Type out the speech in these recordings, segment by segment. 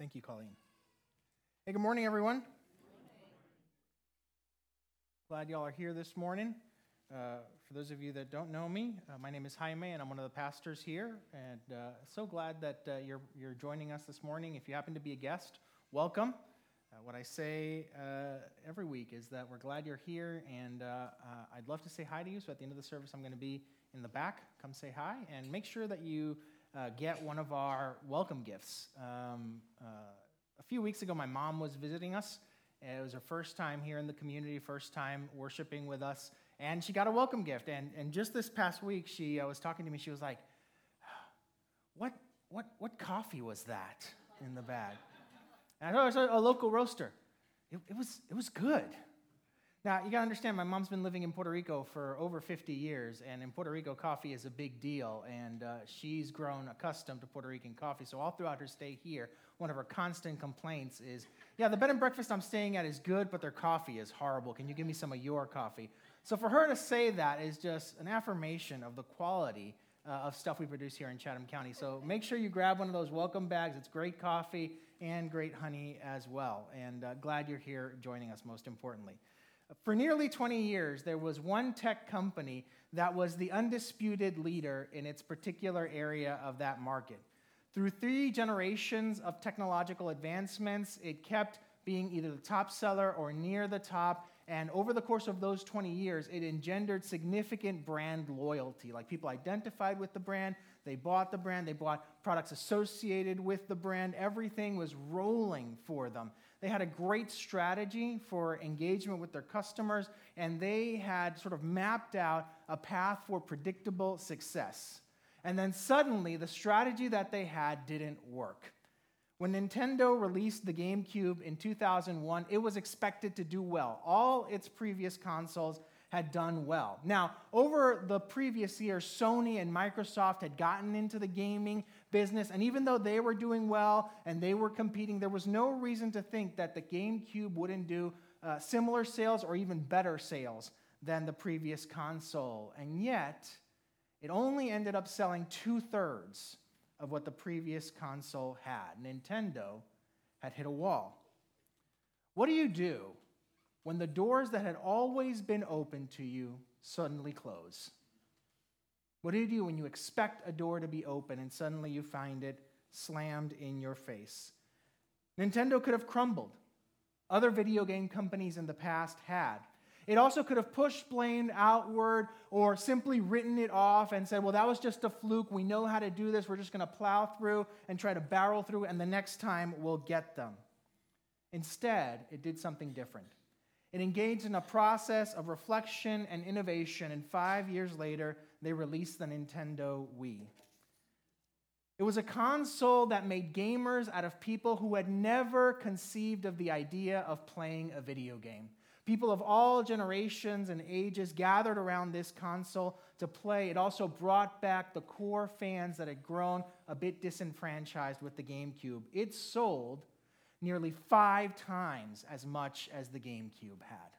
Thank you, Colleen. Hey, good morning, everyone. Glad y'all are here this morning. Uh, for those of you that don't know me, uh, my name is Jaime, and I'm one of the pastors here. And uh, so glad that uh, you're, you're joining us this morning. If you happen to be a guest, welcome. Uh, what I say uh, every week is that we're glad you're here, and I'd love to say hi to you. So at the end of the service, I'm going to be in the back. Come say hi, and make sure that you get one of our welcome gifts. Um, a few weeks ago, my mom was visiting us. It was her first time here in the community, first time worshiping with us, and she got a welcome gift. And, and just this past week, she uh, was talking to me. She was like, what, what, what coffee was that in the bag? And I thought it was a, a local roaster. It, it, was, it was good. Now, you got to understand, my mom's been living in Puerto Rico for over 50 years, and in Puerto Rico, coffee is a big deal, and uh, she's grown accustomed to Puerto Rican coffee. So, all throughout her stay here, one of her constant complaints is, Yeah, the bed and breakfast I'm staying at is good, but their coffee is horrible. Can you give me some of your coffee? So, for her to say that is just an affirmation of the quality uh, of stuff we produce here in Chatham County. So, make sure you grab one of those welcome bags. It's great coffee and great honey as well. And uh, glad you're here joining us, most importantly. For nearly 20 years, there was one tech company that was the undisputed leader in its particular area of that market. Through three generations of technological advancements, it kept being either the top seller or near the top. And over the course of those 20 years, it engendered significant brand loyalty. Like people identified with the brand, they bought the brand, they bought products associated with the brand. Everything was rolling for them. They had a great strategy for engagement with their customers, and they had sort of mapped out a path for predictable success. And then suddenly, the strategy that they had didn't work. When Nintendo released the GameCube in 2001, it was expected to do well. All its previous consoles had done well. Now, over the previous year, Sony and Microsoft had gotten into the gaming business, and even though they were doing well and they were competing, there was no reason to think that the GameCube wouldn't do uh, similar sales or even better sales than the previous console. And yet, it only ended up selling two thirds of what the previous console had. Nintendo had hit a wall. What do you do when the doors that had always been open to you suddenly close? What do you do when you expect a door to be open and suddenly you find it slammed in your face? Nintendo could have crumbled. Other video game companies in the past had. It also could have pushed blame outward or simply written it off and said, well, that was just a fluke. We know how to do this. We're just going to plow through and try to barrel through, and the next time we'll get them. Instead, it did something different. It engaged in a process of reflection and innovation, and five years later, they released the Nintendo Wii. It was a console that made gamers out of people who had never conceived of the idea of playing a video game. People of all generations and ages gathered around this console to play. It also brought back the core fans that had grown a bit disenfranchised with the GameCube. It sold nearly five times as much as the GameCube had.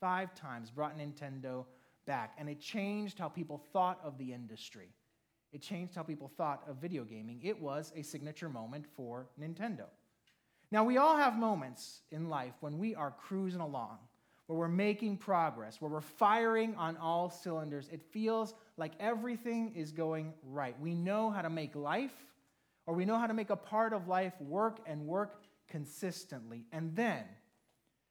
Five times brought Nintendo back. And it changed how people thought of the industry. It changed how people thought of video gaming. It was a signature moment for Nintendo. Now, we all have moments in life when we are cruising along, where we're making progress, where we're firing on all cylinders. It feels like everything is going right. We know how to make life, or we know how to make a part of life work and work consistently. And then,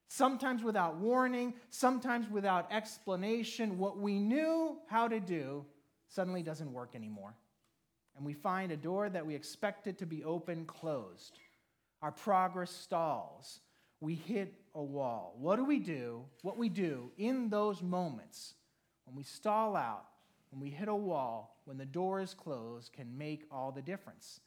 sometimes without warning, sometimes without explanation, what we knew how to do suddenly doesn't work anymore. And we find a door that we expected to be open closed. Our progress stalls. We hit a wall. What do we do? What we do in those moments when we stall out, when we hit a wall, when the door is closed, can make all the difference.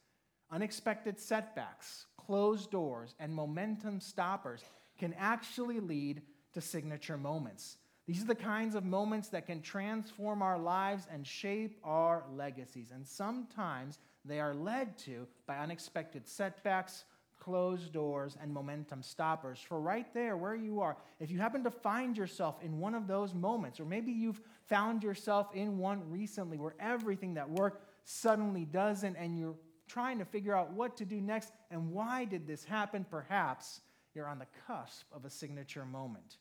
Unexpected setbacks, closed doors, and momentum stoppers can actually lead to signature moments. These are the kinds of moments that can transform our lives and shape our legacies. And sometimes they are led to by unexpected setbacks, closed doors, and momentum stoppers. For right there, where you are, if you happen to find yourself in one of those moments, or maybe you've found yourself in one recently where everything that worked suddenly doesn't, and you're trying to figure out what to do next and why did this happen. Perhaps you're on the cusp of a signature moment.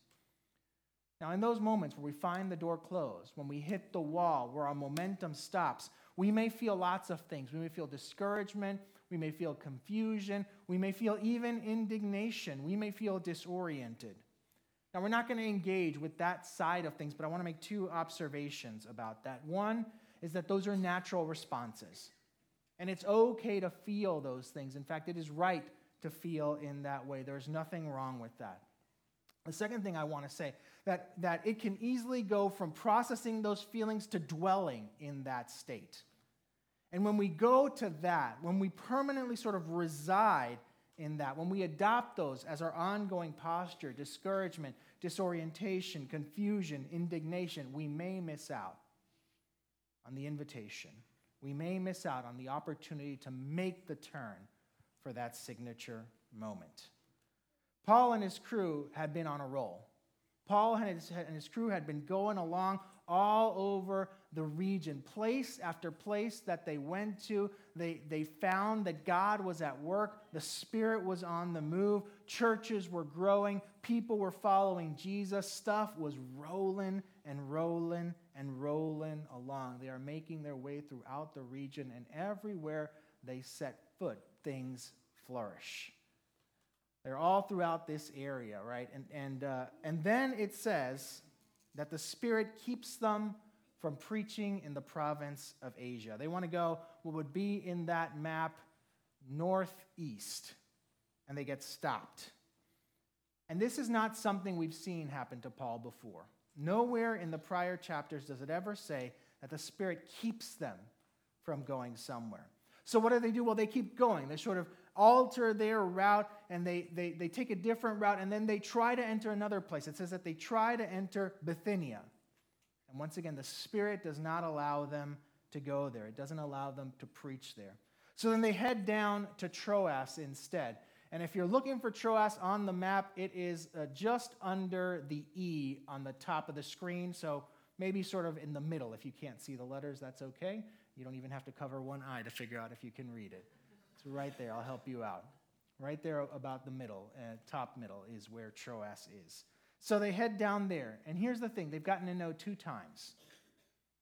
Now, in those moments where we find the door closed, when we hit the wall, where our momentum stops, we may feel lots of things. We may feel discouragement. We may feel confusion. We may feel even indignation. We may feel disoriented. Now, we're not going to engage with that side of things, but I want to make two observations about that. One is that those are natural responses, and it's okay to feel those things. In fact, it is right to feel in that way. There's nothing wrong with that. The second thing I want to say that, that it can easily go from processing those feelings to dwelling in that state. And when we go to that, when we permanently sort of reside in that, when we adopt those as our ongoing posture, discouragement, disorientation, confusion, indignation, we may miss out on the invitation. We may miss out on the opportunity to make the turn for that signature moment. Paul and his crew had been on a roll. Paul and his, and his crew had been going along all over the region. Place after place that they went to, they, they found that God was at work. The Spirit was on the move. Churches were growing. People were following Jesus. Stuff was rolling and rolling and rolling along. They are making their way throughout the region, and everywhere they set foot, things flourish. They're all throughout this area, right? And, and, uh, and then it says that the Spirit keeps them from preaching in the province of Asia. They want to go what would be in that map northeast, and they get stopped. And this is not something we've seen happen to Paul before. Nowhere in the prior chapters does it ever say that the Spirit keeps them from going somewhere. So, what do they do? Well, they keep going. They sort of alter their route and they, they, they take a different route and then they try to enter another place. It says that they try to enter Bithynia. And once again, the Spirit does not allow them to go there, it doesn't allow them to preach there. So then they head down to Troas instead. And if you're looking for Troas on the map, it is uh, just under the E on the top of the screen. So maybe sort of in the middle. If you can't see the letters, that's okay. You don't even have to cover one eye to figure out if you can read it. It's right there. I'll help you out. Right there, about the middle, uh, top middle, is where Troas is. So they head down there. And here's the thing they've gotten to know two times.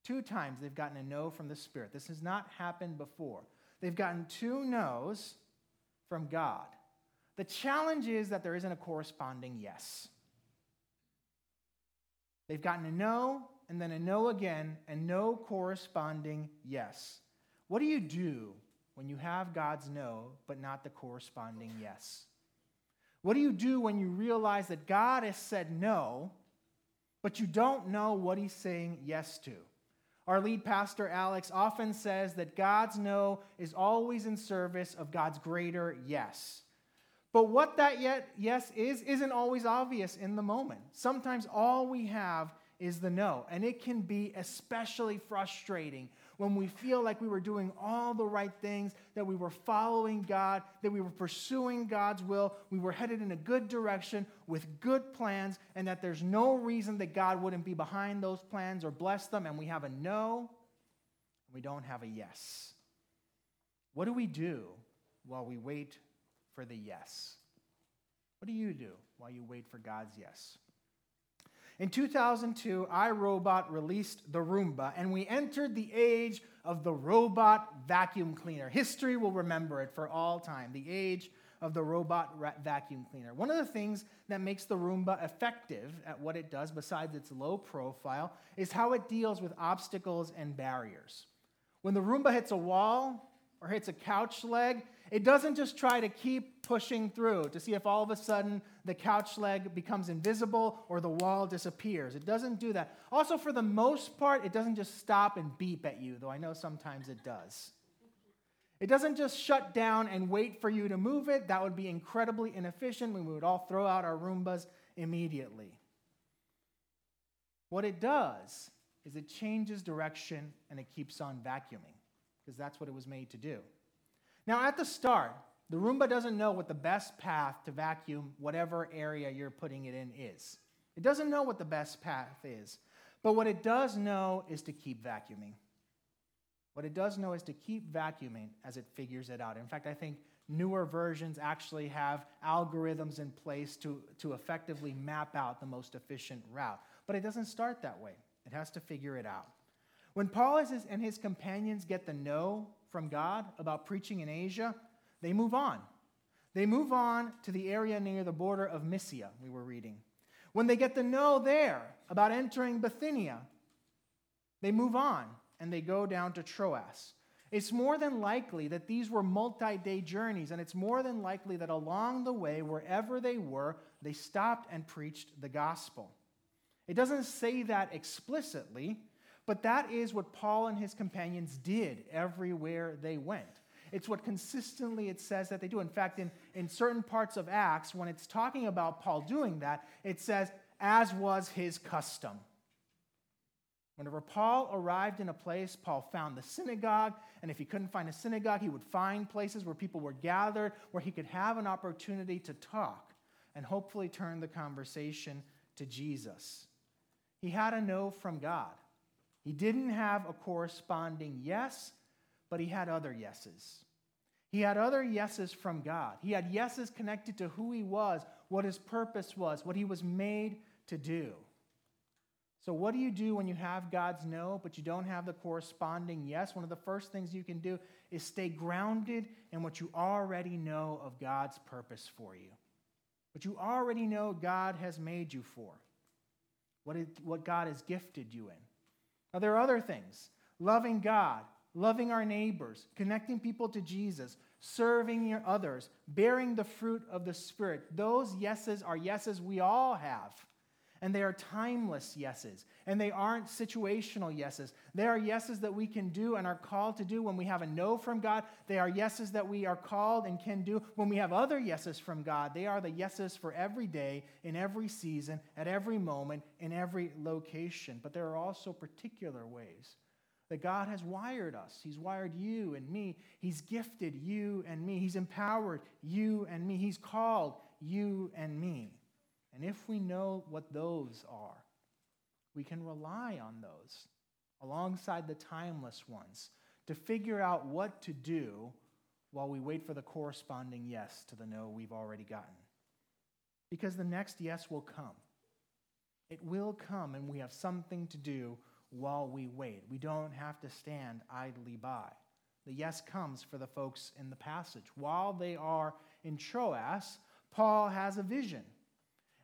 Two times they've gotten a no from the Spirit. This has not happened before. They've gotten two no's from God. The challenge is that there isn't a corresponding yes. They've gotten a no, and then a no again, and no corresponding yes. What do you do when you have God's no, but not the corresponding yes? What do you do when you realize that God has said no, but you don't know what he's saying yes to? Our lead pastor, Alex, often says that God's no is always in service of God's greater yes. But what that yet yes is isn't always obvious in the moment. Sometimes all we have is the no, and it can be especially frustrating when we feel like we were doing all the right things, that we were following God, that we were pursuing God's will, we were headed in a good direction with good plans, and that there's no reason that God wouldn't be behind those plans or bless them, and we have a no, and we don't have a yes. What do we do while we wait for the yes? What do you do while you wait for God's yes? In 2002, iRobot released the Roomba, and we entered the age of the robot vacuum cleaner. History will remember it for all time the age of the robot vacuum cleaner. One of the things that makes the Roomba effective at what it does, besides its low profile, is how it deals with obstacles and barriers. When the Roomba hits a wall or hits a couch leg, it doesn't just try to keep pushing through to see if all of a sudden the couch leg becomes invisible or the wall disappears. It doesn't do that. Also, for the most part, it doesn't just stop and beep at you, though I know sometimes it does. It doesn't just shut down and wait for you to move it. That would be incredibly inefficient. We would all throw out our Roombas immediately. What it does is it changes direction and it keeps on vacuuming because that's what it was made to do. Now, at the start, the Roomba doesn't know what the best path to vacuum whatever area you're putting it in is. It doesn't know what the best path is. But what it does know is to keep vacuuming. What it does know is to keep vacuuming as it figures it out. In fact, I think newer versions actually have algorithms in place to, to effectively map out the most efficient route. But it doesn't start that way, it has to figure it out. When Paul and his companions get the no from God about preaching in Asia, they move on. They move on to the area near the border of Mysia, we were reading. When they get the no there about entering Bithynia, they move on and they go down to Troas. It's more than likely that these were multi day journeys, and it's more than likely that along the way, wherever they were, they stopped and preached the gospel. It doesn't say that explicitly, but that is what Paul and his companions did everywhere they went. It's what consistently it says that they do. In fact, in, in certain parts of Acts, when it's talking about Paul doing that, it says, as was his custom. Whenever Paul arrived in a place, Paul found the synagogue, and if he couldn't find a synagogue, he would find places where people were gathered, where he could have an opportunity to talk and hopefully turn the conversation to Jesus. He had a no from God. He didn't have a corresponding yes, but he had other yeses. He had other yeses from God. He had yeses connected to who he was, what his purpose was, what he was made to do. So, what do you do when you have God's no, but you don't have the corresponding yes? One of the first things you can do is stay grounded in what you already know of God's purpose for you, what you already know God has made you for, what, what God has gifted you in. Now, there are other things loving God, loving our neighbors, connecting people to Jesus, serving your others, bearing the fruit of the Spirit. Those yeses are yeses we all have. And they are timeless yeses. And they aren't situational yeses. They are yeses that we can do and are called to do when we have a no from God. They are yeses that we are called and can do when we have other yeses from God. They are the yeses for every day, in every season, at every moment, in every location. But there are also particular ways that God has wired us. He's wired you and me. He's gifted you and me. He's empowered you and me. He's called you and me. And if we know what those are, we can rely on those alongside the timeless ones to figure out what to do while we wait for the corresponding yes to the no we've already gotten. Because the next yes will come. It will come, and we have something to do while we wait. We don't have to stand idly by. The yes comes for the folks in the passage. While they are in Troas, Paul has a vision.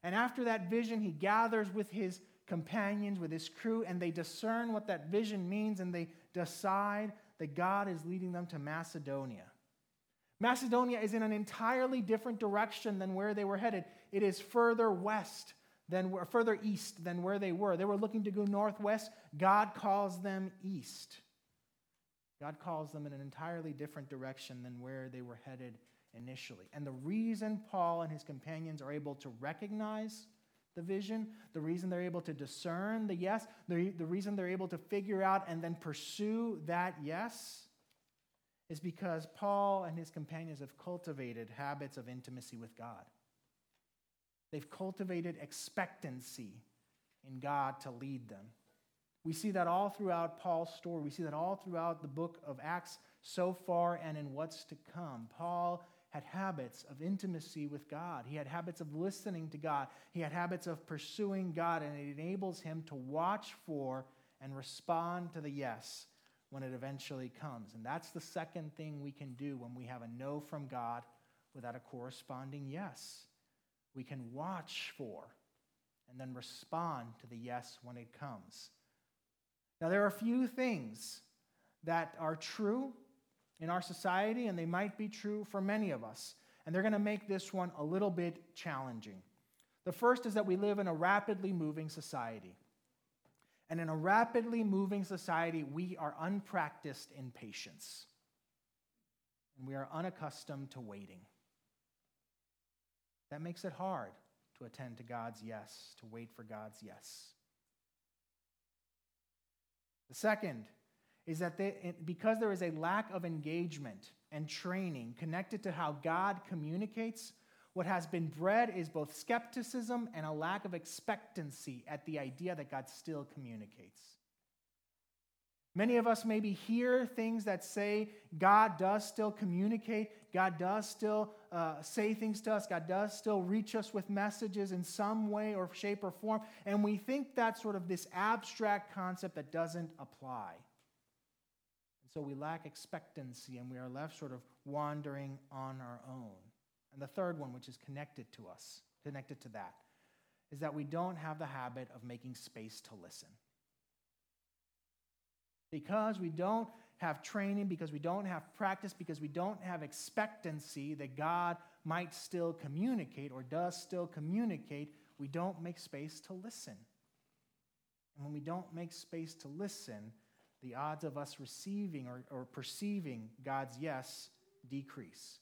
And after that vision, he gathers with his companions, with his crew, and they discern what that vision means and they decide that God is leading them to Macedonia. Macedonia is in an entirely different direction than where they were headed. It is further west than further east than where they were. They were looking to go northwest. God calls them east. God calls them in an entirely different direction than where they were headed initially. And the reason Paul and his companions are able to recognize the vision, the reason they're able to discern the yes, the, the reason they're able to figure out and then pursue that yes is because Paul and his companions have cultivated habits of intimacy with God. They've cultivated expectancy in God to lead them. We see that all throughout Paul's story. We see that all throughout the book of Acts so far and in what's to come. Paul had habits of intimacy with God. He had habits of listening to God. He had habits of pursuing God, and it enables him to watch for and respond to the yes when it eventually comes. And that's the second thing we can do when we have a no from God without a corresponding yes. We can watch for and then respond to the yes when it comes. Now, there are a few things that are true in our society, and they might be true for many of us. And they're going to make this one a little bit challenging. The first is that we live in a rapidly moving society. And in a rapidly moving society, we are unpracticed in patience. And we are unaccustomed to waiting. That makes it hard to attend to God's yes, to wait for God's yes. The second is that they, because there is a lack of engagement and training connected to how God communicates, what has been bred is both skepticism and a lack of expectancy at the idea that God still communicates. Many of us maybe hear things that say God does still communicate, God does still uh, say things to us, God does still reach us with messages in some way or shape or form, and we think that's sort of this abstract concept that doesn't apply. So we lack expectancy and we are left sort of wandering on our own. And the third one, which is connected to us, connected to that, is that we don't have the habit of making space to listen. Because we don't have training, because we don't have practice, because we don't have expectancy that God might still communicate or does still communicate, we don't make space to listen. And when we don't make space to listen, the odds of us receiving or, or perceiving God's yes decrease.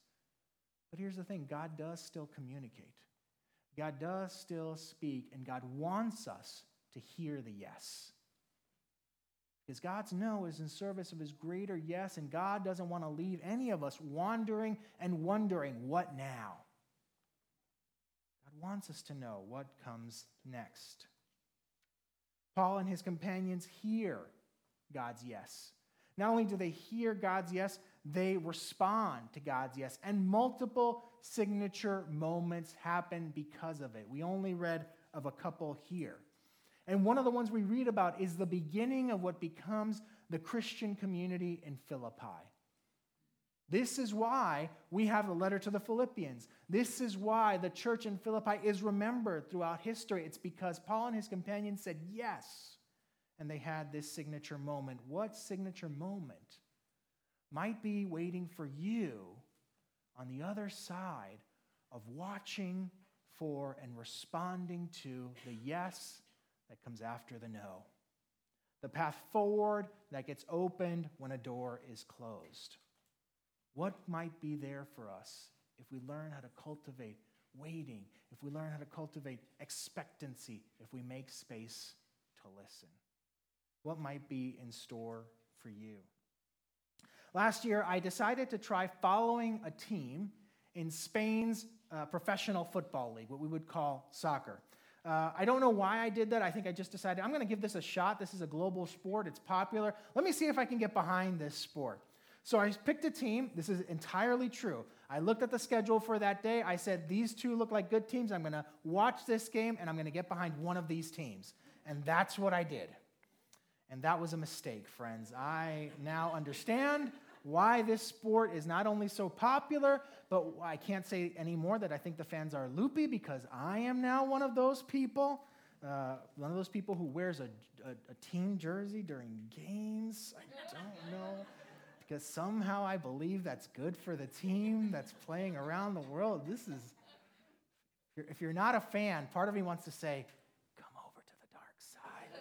But here's the thing God does still communicate, God does still speak, and God wants us to hear the yes. Because God's no is in service of his greater yes, and God doesn't want to leave any of us wandering and wondering, what now? God wants us to know what comes next. Paul and his companions hear God's yes. Not only do they hear God's yes, they respond to God's yes. And multiple signature moments happen because of it. We only read of a couple here. And one of the ones we read about is the beginning of what becomes the Christian community in Philippi. This is why we have the letter to the Philippians. This is why the church in Philippi is remembered throughout history. It's because Paul and his companions said yes, and they had this signature moment. What signature moment might be waiting for you on the other side of watching for and responding to the yes that comes after the no. The path forward that gets opened when a door is closed. What might be there for us if we learn how to cultivate waiting, if we learn how to cultivate expectancy, if we make space to listen? What might be in store for you? Last year, I decided to try following a team in Spain's uh, professional football league, what we would call soccer. Uh, I don't know why I did that. I think I just decided I'm going to give this a shot. This is a global sport, it's popular. Let me see if I can get behind this sport. So I picked a team. This is entirely true. I looked at the schedule for that day. I said, These two look like good teams. I'm going to watch this game and I'm going to get behind one of these teams. And that's what I did. And that was a mistake, friends. I now understand why this sport is not only so popular, but I can't say anymore that I think the fans are loopy because I am now one of those people. Uh, one of those people who wears a, a, a team jersey during games. I don't know. Because somehow I believe that's good for the team that's playing around the world. This is, if you're not a fan, part of me wants to say, come over to the dark side.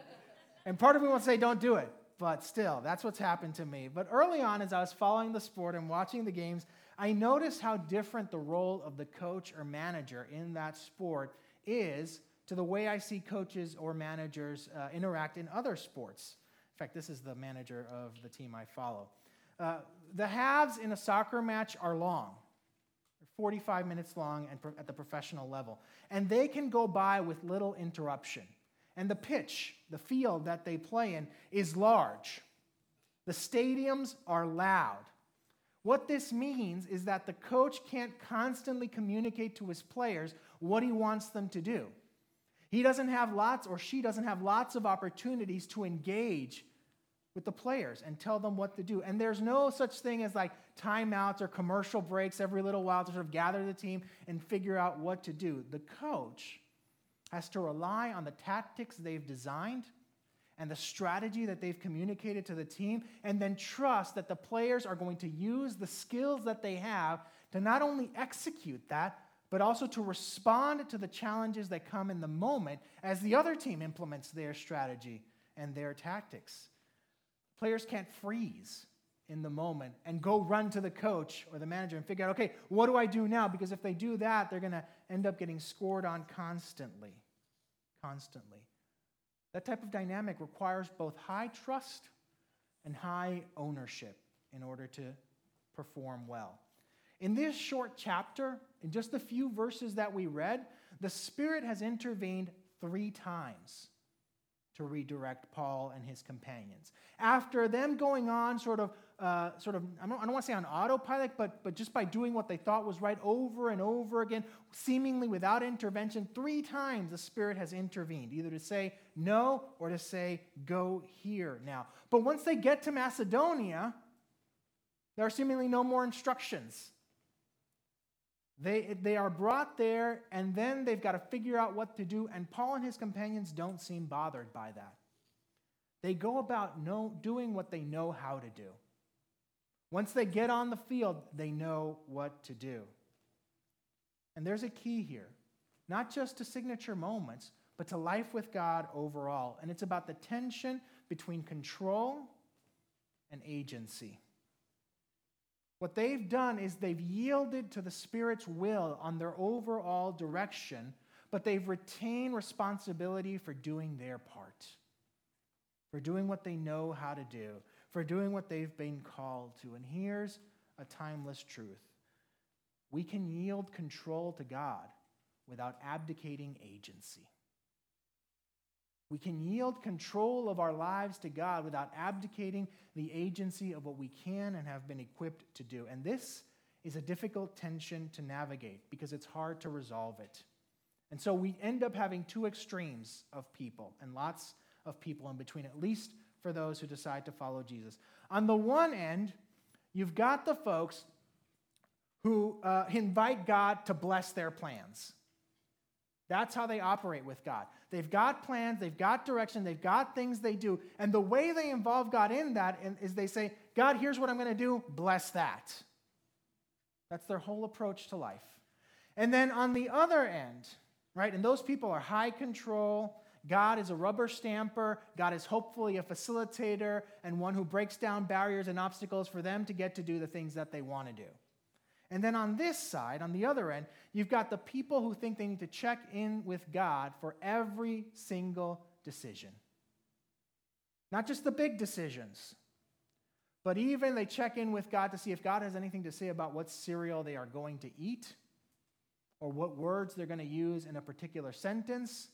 And part of me wants to say, don't do it but still, that's what's happened to me. But early on, as I was following the sport and watching the games, I noticed how different the role of the coach or manager in that sport is to the way I see coaches or managers uh, interact in other sports. In fact, this is the manager of the team I follow. Uh, the halves in a soccer match are long. 45 minutes long at the professional level. And they can go by with little interruption. And the pitch, the field that they play in, is large. The stadiums are loud. What this means is that the coach can't constantly communicate to his players what he wants them to do. He doesn't have lots, or she doesn't have lots of opportunities to engage with the players and tell them what to do. And there's no such thing as like timeouts or commercial breaks every little while to sort of gather the team and figure out what to do. The coach has to rely on the tactics they've designed and the strategy that they've communicated to the team, and then trust that the players are going to use the skills that they have to not only execute that, but also to respond to the challenges that come in the moment as the other team implements their strategy and their tactics. Players can't freeze in the moment and go run to the coach or the manager and figure out, okay, what do I do now? Because if they do that, they're going to end up getting scored on constantly constantly. That type of dynamic requires both high trust and high ownership in order to perform well. In this short chapter, in just the few verses that we read, the Spirit has intervened three times to redirect Paul and his companions. After them going on, sort of, uh, sort of, I don't, I don't want to say on autopilot, but, but just by doing what they thought was right over and over again, seemingly without intervention, three times the Spirit has intervened, either to say no or to say go here now. But once they get to Macedonia, there are seemingly no more instructions. They, they are brought there, and then they've got to figure out what to do, and Paul and his companions don't seem bothered by that. They go about know, doing what they know how to do. Once they get on the field, they know what to do. And there's a key here, not just to signature moments, but to life with God overall. And it's about the tension between control and agency. What they've done is they've yielded to the Spirit's will on their overall direction, but they've retained responsibility for doing their part, for doing what they know how to do, for doing what they've been called to. And here's a timeless truth we can yield control to God without abdicating agency. We can yield control of our lives to God without abdicating the agency of what we can and have been equipped to do. And this is a difficult tension to navigate because it's hard to resolve it. And so we end up having two extremes of people and lots of people in between, at least for those who decide to follow Jesus. On the one end, you've got the folks who uh, invite God to bless their plans. That's how they operate with God. They've got plans, they've got direction, they've got things they do. And the way they involve God in that is they say, God, here's what I'm going to do, bless that. That's their whole approach to life. And then on the other end, right, and those people are high control. God is a rubber stamper. God is hopefully a facilitator and one who breaks down barriers and obstacles for them to get to do the things that they want to do. And then on this side, on the other end, you've got the people who think they need to check in with God for every single decision. Not just the big decisions, but even they check in with God to see if God has anything to say about what cereal they are going to eat, or what words they're going to use in a particular sentence,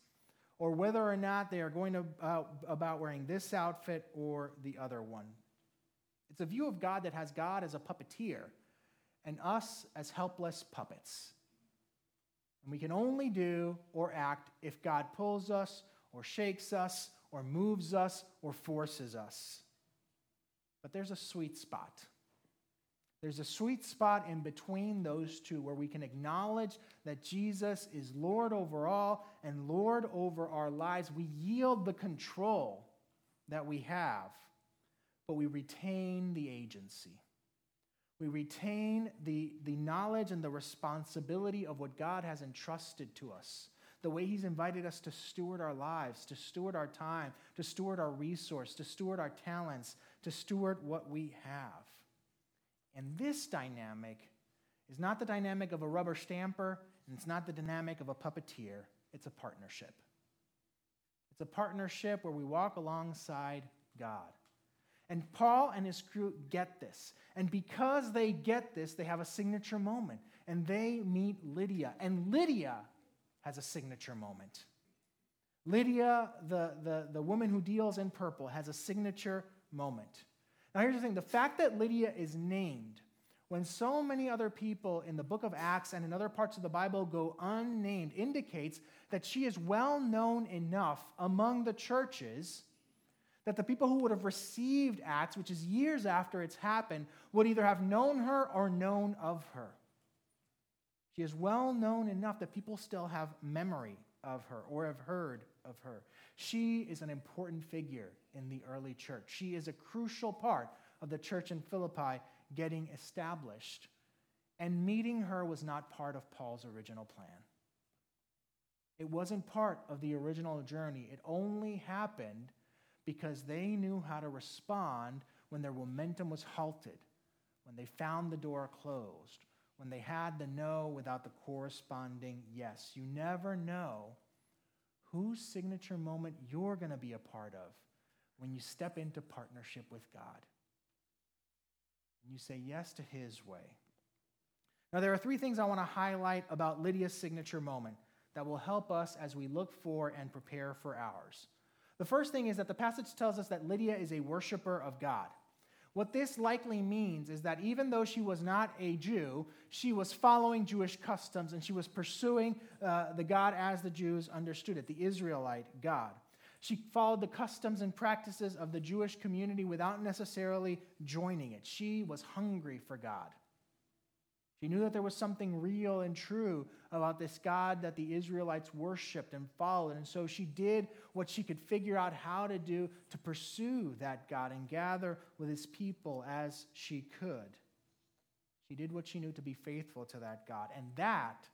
or whether or not they are going uh, about wearing this outfit or the other one. It's a view of God that has God as a puppeteer and us as helpless puppets. And we can only do or act if God pulls us or shakes us or moves us or forces us. But there's a sweet spot. There's a sweet spot in between those two where we can acknowledge that Jesus is Lord over all and Lord over our lives. We yield the control that we have, but we retain the agency. We retain the, the knowledge and the responsibility of what God has entrusted to us, the way He's invited us to steward our lives, to steward our time, to steward our resource, to steward our talents, to steward what we have. And this dynamic is not the dynamic of a rubber stamper, and it's not the dynamic of a puppeteer. It's a partnership. It's a partnership where we walk alongside God. And Paul and his crew get this. And because they get this, they have a signature moment. And they meet Lydia. And Lydia has a signature moment. Lydia, the, the, the woman who deals in purple, has a signature moment. Now, here's the thing the fact that Lydia is named when so many other people in the book of Acts and in other parts of the Bible go unnamed indicates that she is well known enough among the churches that the people who would have received Acts, which is years after it's happened, would either have known her or known of her. She is well known enough that people still have memory of her or have heard of her. She is an important figure in the early church. She is a crucial part of the church in Philippi getting established. And meeting her was not part of Paul's original plan. It wasn't part of the original journey. It only happened because they knew how to respond when their momentum was halted, when they found the door closed, when they had the no without the corresponding yes. You never know whose signature moment you're going to be a part of when you step into partnership with God. And you say yes to his way. Now, there are three things I want to highlight about Lydia's signature moment that will help us as we look for and prepare for ours. The first thing is that the passage tells us that Lydia is a worshiper of God. What this likely means is that even though she was not a Jew, she was following Jewish customs and she was pursuing uh, the God as the Jews understood it, the Israelite God. She followed the customs and practices of the Jewish community without necessarily joining it. She was hungry for God. She knew that there was something real and true about this God that the Israelites worshiped and followed. And so she did what she could figure out how to do to pursue that God and gather with his people as she could. She did what she knew to be faithful to that God. And that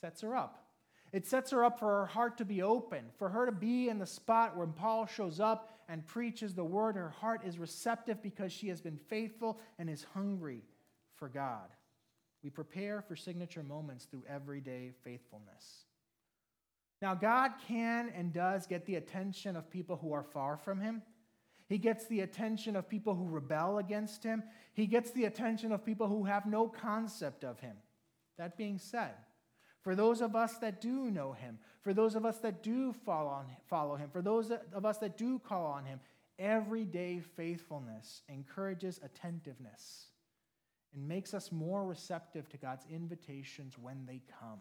sets her up. It sets her up for her heart to be open, for her to be in the spot where Paul shows up and preaches the word. Her heart is receptive because she has been faithful and is hungry for God. We prepare for signature moments through everyday faithfulness. Now, God can and does get the attention of people who are far from Him. He gets the attention of people who rebel against Him. He gets the attention of people who have no concept of Him. That being said, for those of us that do know Him, for those of us that do follow, on, follow Him, for those of us that do call on Him, everyday faithfulness encourages attentiveness and makes us more receptive to God's invitations when they come.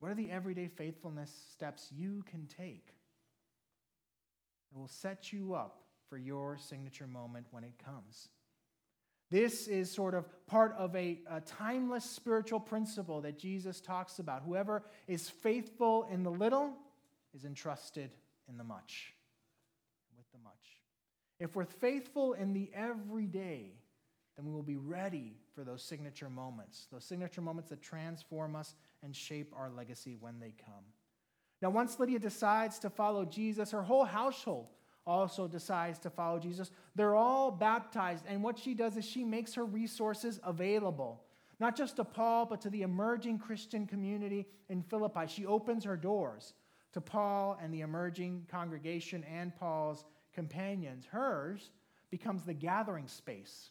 What are the everyday faithfulness steps you can take that will set you up for your signature moment when it comes? This is sort of part of a, a, timeless spiritual principle that Jesus talks about. Whoever is faithful in the little is entrusted in the much, with the much. If we're faithful in the everyday, then we will be ready for those signature moments, those signature moments that transform us and shape our legacy when they come. Now, once Lydia decides to follow Jesus, her whole household also decides to follow Jesus. They're all baptized, and what she does is she makes her resources available, not just to Paul, but to the emerging Christian community in Philippi. She opens her doors to Paul and the emerging congregation and Paul's companions. Hers becomes the gathering space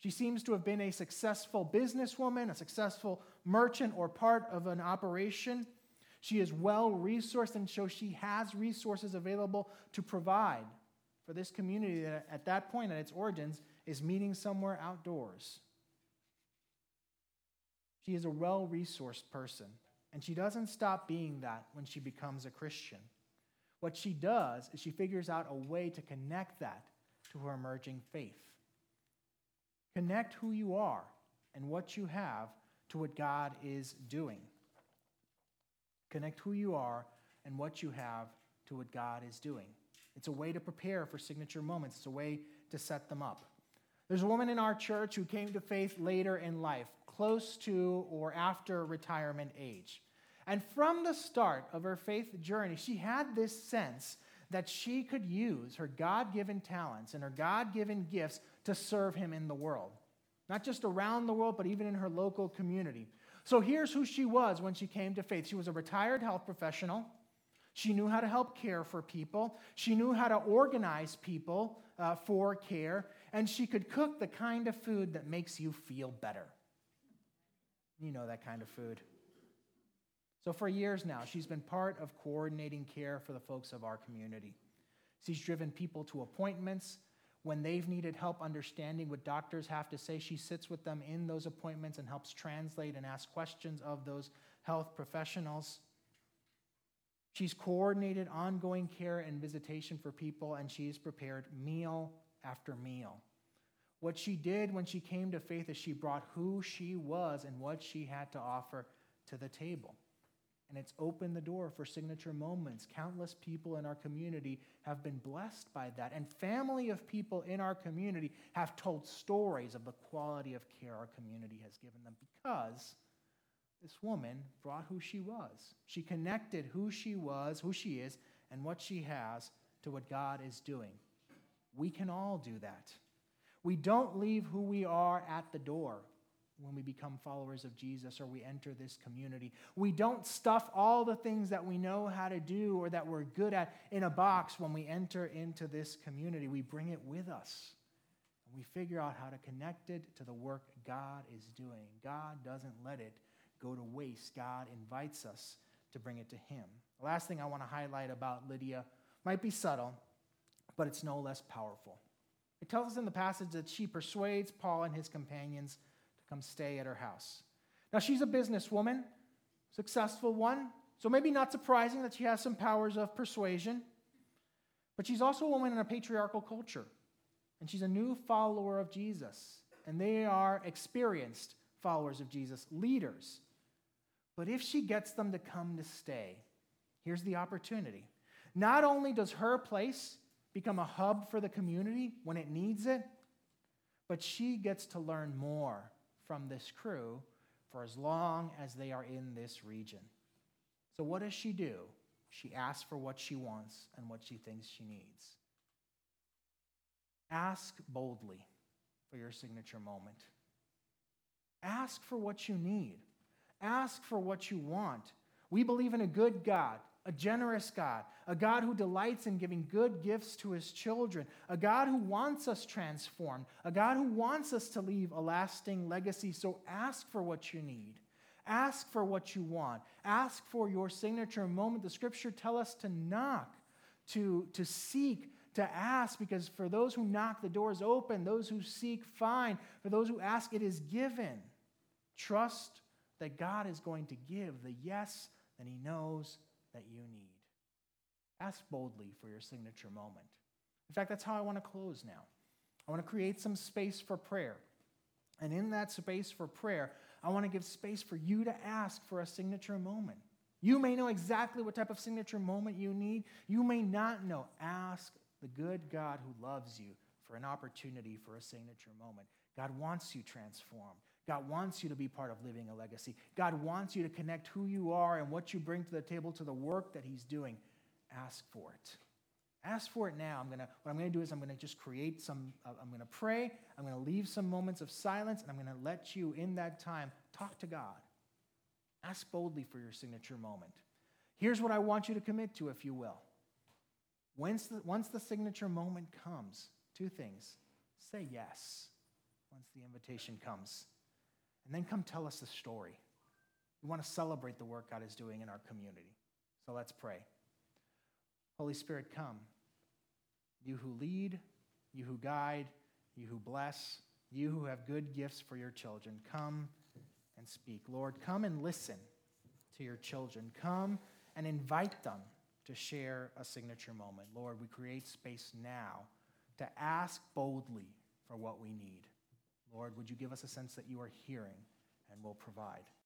she seems to have been a successful businesswoman, a successful merchant, or part of an operation. She is well resourced, and so she has resources available to provide for this community that at that point, at its origins, is meeting somewhere outdoors. She is a well resourced person, and she doesn't stop being that when she becomes a Christian. What she does is she figures out a way to connect that to her emerging faith. Connect who you are and what you have to what God is doing. Connect who you are and what you have to what God is doing. It's a way to prepare for signature moments, it's a way to set them up. There's a woman in our church who came to faith later in life, close to or after retirement age. And from the start of her faith journey, she had this sense that she could use her God given talents and her God given gifts to serve Him in the world. Not just around the world, but even in her local community. So here's who she was when she came to faith she was a retired health professional. She knew how to help care for people. She knew how to organize people uh, for care. And she could cook the kind of food that makes you feel better. You know that kind of food. So, for years now, she's been part of coordinating care for the folks of our community. She's driven people to appointments. When they've needed help understanding what doctors have to say, she sits with them in those appointments and helps translate and ask questions of those health professionals. She's coordinated ongoing care and visitation for people, and she's prepared meal after meal. What she did when she came to faith is she brought who she was and what she had to offer to the table and it's opened the door for signature moments. Countless people in our community have been blessed by that. And family of people in our community have told stories of the quality of care our community has given them because this woman brought who she was. She connected who she was, who she is, and what she has to what God is doing. We can all do that. We don't leave who we are at the door when we become followers of Jesus or we enter this community. We don't stuff all the things that we know how to do or that we're good at in a box when we enter into this community. We bring it with us and we figure out how to connect it to the work God is doing. God doesn't let it go to waste, God invites us to bring it to Him. The last thing I want to highlight about Lydia might be subtle, but it's no less powerful. It tells us in the passage that she persuades Paul and his companions come stay at her house. Now, she's a businesswoman, successful one, so maybe not surprising that she has some powers of persuasion, but she's also a woman in a patriarchal culture, and she's a new follower of Jesus, and they are experienced followers of Jesus, leaders. But if she gets them to come to stay, here's the opportunity. Not only does her place become a hub for the community when it needs it, but she gets to learn more from this crew for as long as they are in this region. So, what does she do? She asks for what she wants and what she thinks she needs. Ask boldly for your signature moment. Ask for what you need. Ask for what you want. We believe in a good God, a generous God, a God who delights in giving good gifts to his children, a God who wants us transformed, a God who wants us to leave a lasting legacy. So ask for what you need. Ask for what you want. Ask for your signature moment. The scripture tell us to knock, to, to seek, to ask, because for those who knock, the door is open. Those who seek, find. For those who ask, it is given. Trust that God is going to give the yes that He knows that you need. Ask boldly for your signature moment. In fact, that's how I want to close now. I want to create some space for prayer. And in that space for prayer, I want to give space for you to ask for a signature moment. You may know exactly what type of signature moment you need. You may not know. Ask the good God who loves you for an opportunity for a signature moment. God wants you transformed. God wants you to be part of living a legacy. God wants you to connect who you are and what you bring to the table to the work that He's doing. Ask for it. Ask for it now. I'm gonna, what I'm going to do is I'm going to just create some, uh, I'm going to pray, I'm going to leave some moments of silence, and I'm going to let you, in that time, talk to God. Ask boldly for your signature moment. Here's what I want you to commit to, if you will. Once the, once the signature moment comes, two things say yes once the invitation comes, and then come tell us the story. We want to celebrate the work God is doing in our community. So let's pray. Holy Spirit, come. You who lead, you who guide, you who bless, you who have good gifts for your children, come and speak. Lord, come and listen to your children. Come and invite them to share a signature moment. Lord, we create space now to ask boldly for what we need. Lord, would you give us a sense that you are hearing and will provide?